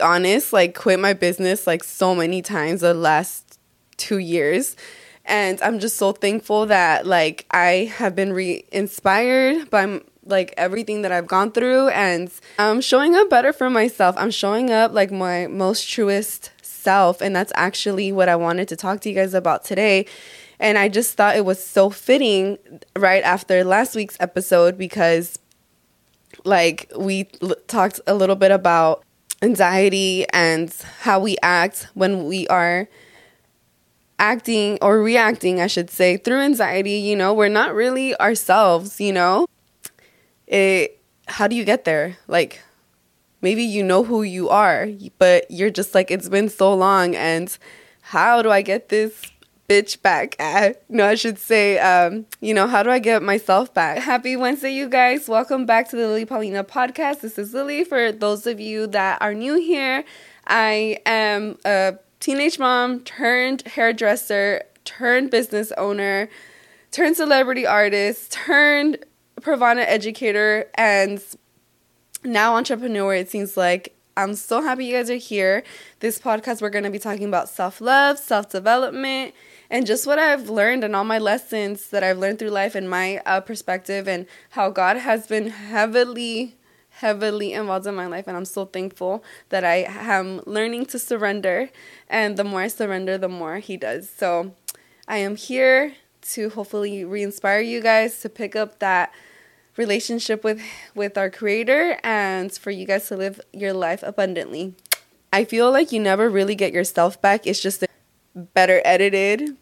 honest, like quit my business like so many times the last two years. And I'm just so thankful that like I have been re inspired by like everything that I've gone through and I'm showing up better for myself. I'm showing up like my most truest self. And that's actually what I wanted to talk to you guys about today. And I just thought it was so fitting right after last week's episode because like we l- talked a little bit about anxiety and how we act when we are acting or reacting, I should say, through anxiety. You know, we're not really ourselves, you know? It, how do you get there? Like, maybe you know who you are, but you're just like, it's been so long, and how do I get this bitch back at? No, I should say, um, you know, how do I get myself back? Happy Wednesday, you guys. Welcome back to the Lily Paulina podcast. This is Lily. For those of you that are new here, I am a teenage mom turned hairdresser, turned business owner, turned celebrity artist, turned Pravana educator, and now entrepreneur. It seems like I'm so happy you guys are here. This podcast, we're going to be talking about self love, self development, and just what I've learned and all my lessons that I've learned through life and my uh, perspective, and how God has been heavily, heavily involved in my life. And I'm so thankful that I am learning to surrender. And the more I surrender, the more He does. So I am here to hopefully re inspire you guys to pick up that relationship with with our creator and for you guys to live your life abundantly. I feel like you never really get yourself back. It's just better edited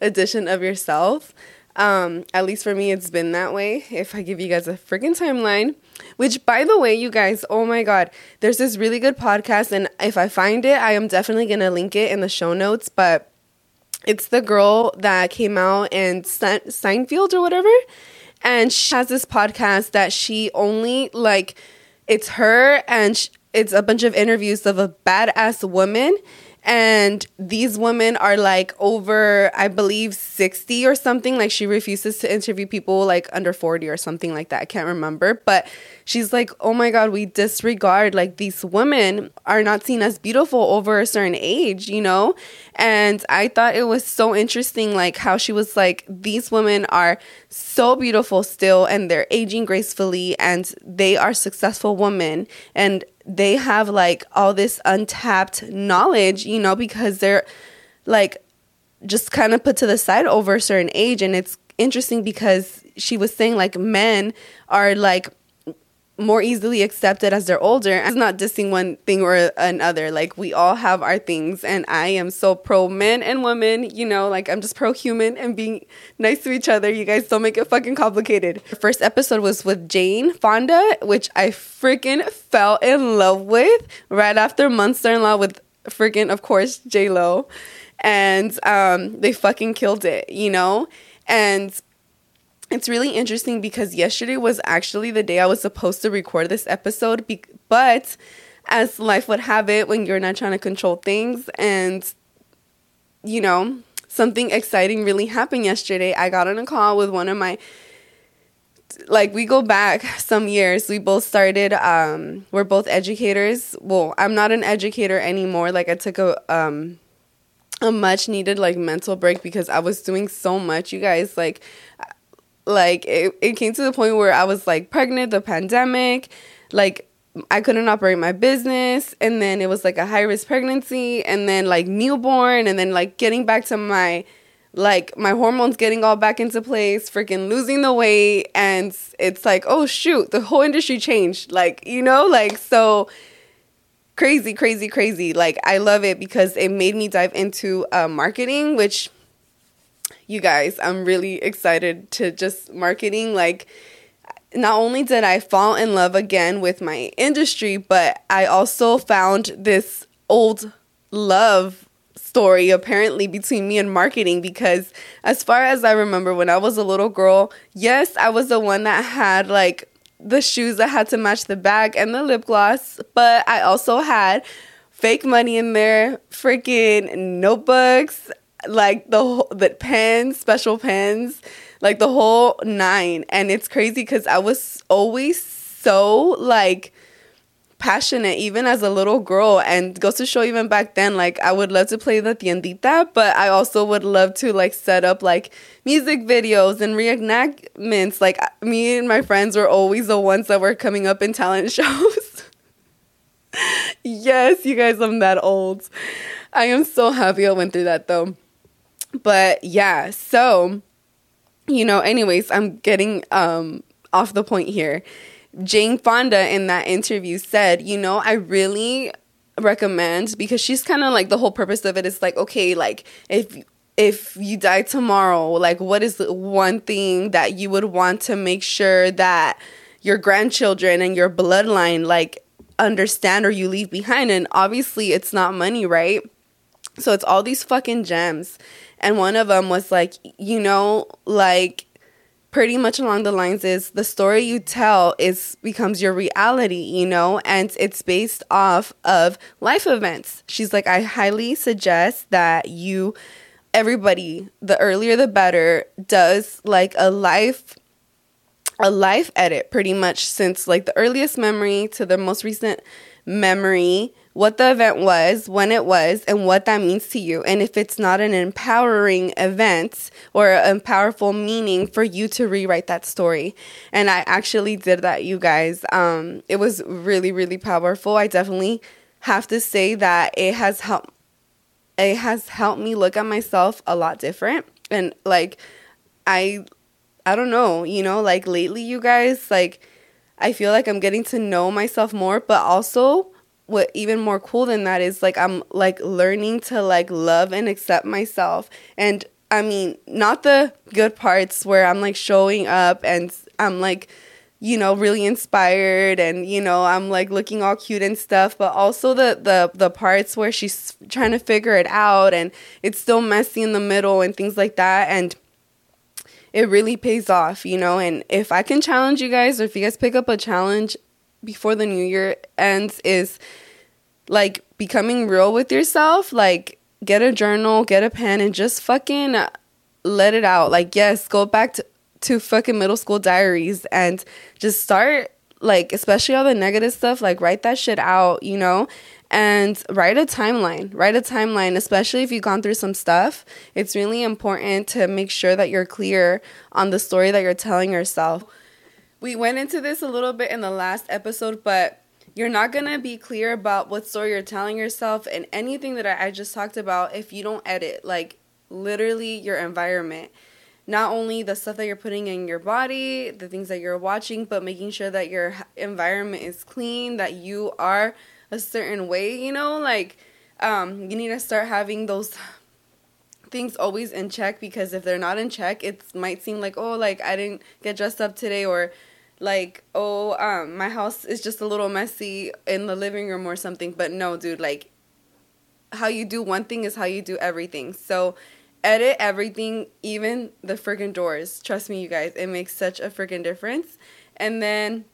edition of yourself. Um, at least for me, it's been that way. If I give you guys a freaking timeline, which by the way, you guys, oh my god, there's this really good podcast, and if I find it, I am definitely gonna link it in the show notes. But it's the girl that came out in Seinfeld or whatever, and she has this podcast that she only like it's her and it's a bunch of interviews of a badass woman and these women are like over i believe 60 or something. Like she refuses to interview people like under 40 or something like that. I can't remember. But she's like oh my god we disregard like these women are not seen as beautiful over a certain age you know? And i thought it was so interesting like how she was like these women are so beautiful still and they're aging gracefully and they are successful women and they have like all this untapped knowledge, you know, because they're like just kind of put to the side over a certain age. And it's interesting because she was saying like men are like more easily accepted as they're older. It's not dissing one thing or another. Like we all have our things, and I am so pro men and women. You know, like I'm just pro human and being nice to each other. You guys don't make it fucking complicated. The first episode was with Jane Fonda, which I freaking fell in love with right after Monster in Law with freaking, of course, J Lo, and um, they fucking killed it. You know, and it's really interesting because yesterday was actually the day I was supposed to record this episode, be- but as life would have it, when you're not trying to control things and, you know, something exciting really happened yesterday. I got on a call with one of my like we go back some years. We both started um we're both educators. Well i'm not an educator anymore. Like i took a um a much needed like mental break because i was doing so much you guys. Like like it, it came to the point where I was like pregnant, the pandemic, like I couldn't operate my business and then it was like a high risk pregnancy and then like newborn and then like getting back to my like my hormones getting all back into place, freaking losing the weight and it's like, oh shoot, the whole industry changed. Like, you know, like so crazy, crazy, crazy. Like I love it because it made me dive into uh, marketing, which you guys, I'm really excited to just marketing. Like, not only did I fall in love again with my industry, but I also found this old love story apparently between me and marketing because as far as I remember when I was a little girl, yes, I was the one that had like the shoes that had to match the bag and the lip gloss, but I also had fake money in there, freaking notebooks like the the pens, special pens, like the whole nine. And it's crazy because I was always so like passionate even as a little girl. And goes to show even back then like I would love to play the tiendita but I also would love to like set up like music videos and reenactments. Like me and my friends were always the ones that were coming up in talent shows. Yes you guys I'm that old. I am so happy I went through that though but yeah so you know anyways I'm getting um off the point here Jane Fonda in that interview said, you know, I really recommend because she's kind of like the whole purpose of it is like, okay, like if if you die tomorrow, like what is one thing that you would want to make sure that your grandchildren and your bloodline like understand or you leave behind? And obviously it's not money, right? So it's all these fucking gems. And one of them was like, you know, like pretty much along the lines is the story you tell is becomes your reality you know and it's based off of life events. She's like i highly suggest that you everybody the earlier the better does like a life a life edit pretty much since like the earliest memory to the most recent memory what the event was, when it was, and what that means to you. And if it's not an empowering event or a powerful meaning for you to rewrite that story. And I actually did that, you guys. Um, it was really, really powerful. I definitely have to say that it has helped it has helped me look at myself a lot different. And like I I don't know, you know, like lately you guys, like I feel like I'm getting to know myself more, but also what even more cool than that is like I'm like learning to like love and accept myself. And I mean, not the good parts where I'm like showing up and I'm like you know really inspired and you know I'm like looking all cute and stuff but also the the the parts where she's trying to figure it out and it's still messy in the middle and things like that and it really pays off, you know. And if I can challenge you guys, or if you guys pick up a challenge before the new year ends is like becoming real with yourself. Like, get a journal, get a pen, and just fucking let it out. Like, yes, go back to, to fucking middle school diaries and just start, like, especially all the negative stuff, like, write that shit out, you know? And write a timeline. Write a timeline, especially if you've gone through some stuff. It's really important to make sure that you're clear on the story that you're telling yourself we went into this a little bit in the last episode, but you're not gonna be clear about what story you're telling yourself and anything that I, I just talked about if you don't edit, like literally your environment. Not only the stuff that you're putting in your body, the things that you're watching, but making sure that your environment is clean, that you are a certain way, you know, like um, you need to start having those things always in check because if they're not in check, it might seem like, oh, like I didn't get dressed up today or like oh um my house is just a little messy in the living room or something but no dude like how you do one thing is how you do everything. So edit everything even the freaking doors. Trust me you guys it makes such a freaking difference. And then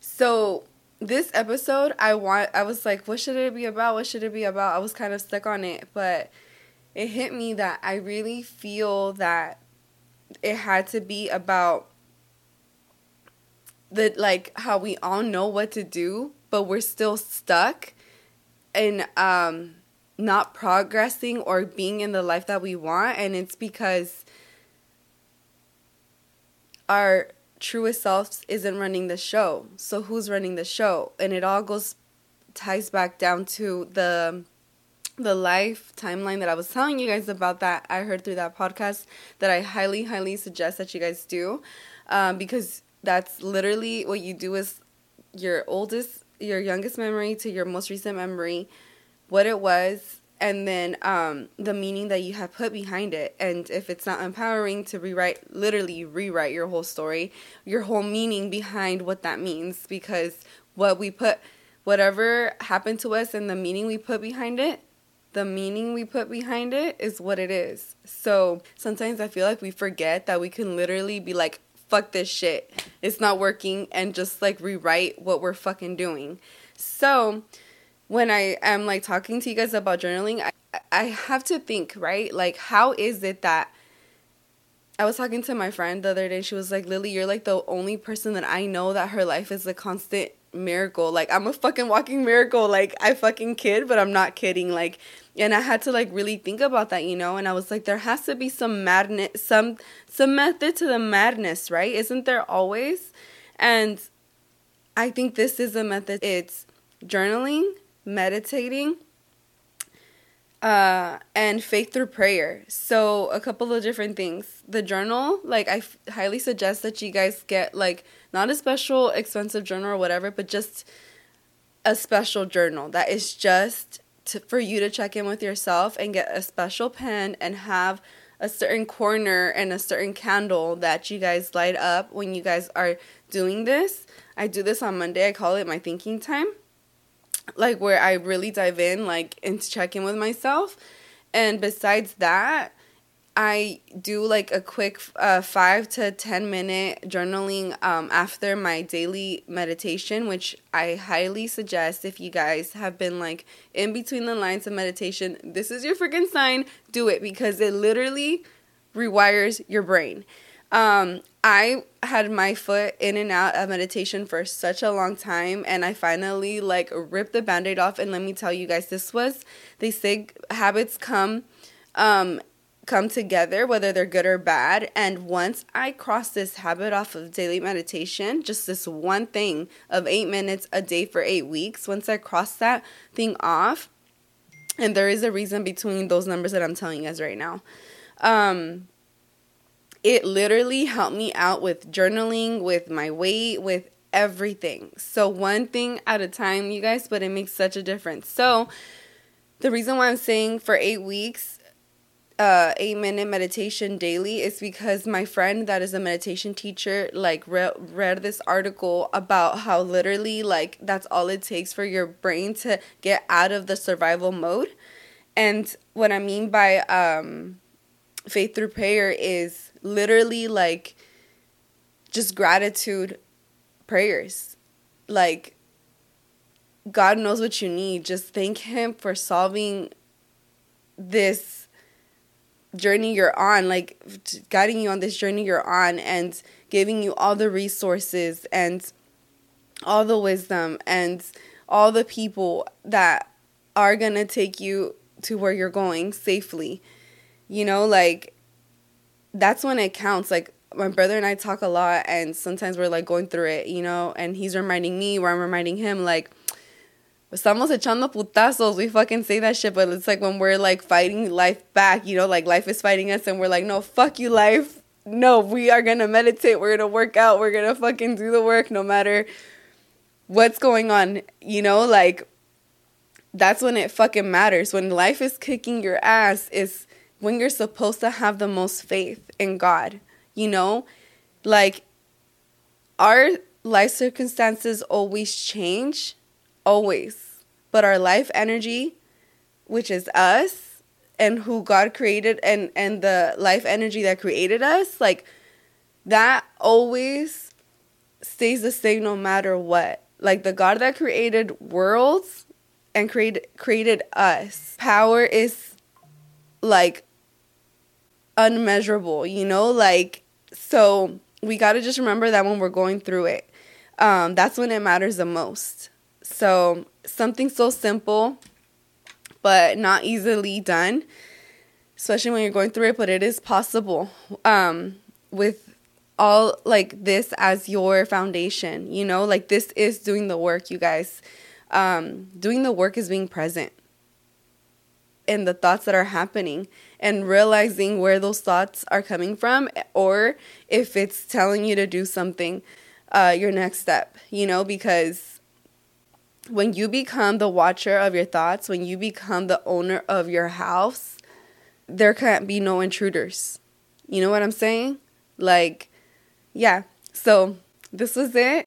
so this episode i want i was like what should it be about? What should it be about? I was kind of stuck on it but it hit me that i really feel that it had to be about that like how we all know what to do, but we're still stuck in um not progressing or being in the life that we want and it's because our truest selves isn't running the show. So who's running the show? And it all goes ties back down to the the life timeline that I was telling you guys about that I heard through that podcast that I highly highly suggest that you guys do um, because that's literally what you do is your oldest your youngest memory to your most recent memory what it was and then um, the meaning that you have put behind it. And if it's not empowering to rewrite literally rewrite your whole story your whole meaning behind what that means. Because what we put whatever happened to us and the meaning we put behind it the meaning we put behind it is what it is. So sometimes i feel like we forget that we can literally be like fuck this shit. It's not working and just like rewrite what we're fucking doing. So when I am like talking to you guys about journaling, I, I have to think, right? Like, how is it that I was talking to my friend the other day. She was like, Lily, you're like the only person that I know that her life is a constant miracle. Like I'm a fucking walking miracle. Like I fucking kid, but I'm not kidding. Like and I had to like really think about that, you know, and I was like there has to be some madness some some method to the madness, right? Isn't there always? And I think this is a method. It's journaling, meditating, uh, and faith through prayer. So, a couple of different things. The journal, like, I f- highly suggest that you guys get, like, not a special expensive journal or whatever, but just a special journal that is just to, for you to check in with yourself and get a special pen and have a certain corner and a certain candle that you guys light up when you guys are doing this. I do this on Monday. I call it my thinking time like where I really dive in, like into checking with myself. And besides that, I do like a quick uh, five to 10 minute journaling um, after my daily meditation, which I highly suggest if you guys have been like in between the lines of meditation. This is your freaking sign. Do it because it literally rewires your brain. Um, I had my foot in and out of meditation for such a long time and I finally like ripped the band-aid off and let me tell you guys this was they say habits come um come together whether they're good or bad and once I crossed this habit off of daily meditation just this one thing of 8 minutes a day for 8 weeks once I crossed that thing off and there is a reason between those numbers that I'm telling you guys right now. Um it literally helped me out with journaling, with my weight, with everything. So, one thing at a time, you guys, but it makes such a difference. So, the reason why I'm saying for eight weeks, uh, eight minute meditation daily is because my friend that is a meditation teacher like re- read this article about how literally like that's all it takes for your brain to get out of the survival mode and what i mean by um, faith through prayer is literally like just gratitude prayers. Like God knows what you need. Just thank him for solving this journey you're on, like guiding you on this journey you're on and giving you all the resources and all the wisdom and all the people that are going to take you to where you're going safely. You know, like that's when it counts. Like my brother and I talk a lot, and sometimes we're like going through it, you know, and he's reminding me, where I'm reminding him, like, estamos echando putazos. We fucking say that shit, but it's like when we're like fighting life back, you know, like life is fighting us, and we're like, no, fuck you, life. No, we are gonna meditate. We're gonna work out. We're gonna fucking do the work no matter what's going on, you know, like that's when it fucking matters. When life is kicking your ass, is when you're supposed to have the most faith in God, you know? Like, our life circumstances always change, always. But our life energy, which is us and who God created and, and the life energy that created us, like, that always stays the same no matter what. Like, the God that created worlds and created created us. Power is like unmeasurable, you know? Like, so we got to just remember that when we're going through it, um, that's when it matters the most. So, something so simple, but not easily done, especially when you're going through it, but it is possible um, with all like this as your foundation, you know? Like, this is doing the work, you guys. Um, doing the work is being present in the thoughts that are happening and realizing where those thoughts are coming from or if it's telling you to do something uh, your next step you know because when you become the watcher of your thoughts when you become the owner of your house there can't be no intruders. You know what i'm saying? Like yeah. So this was it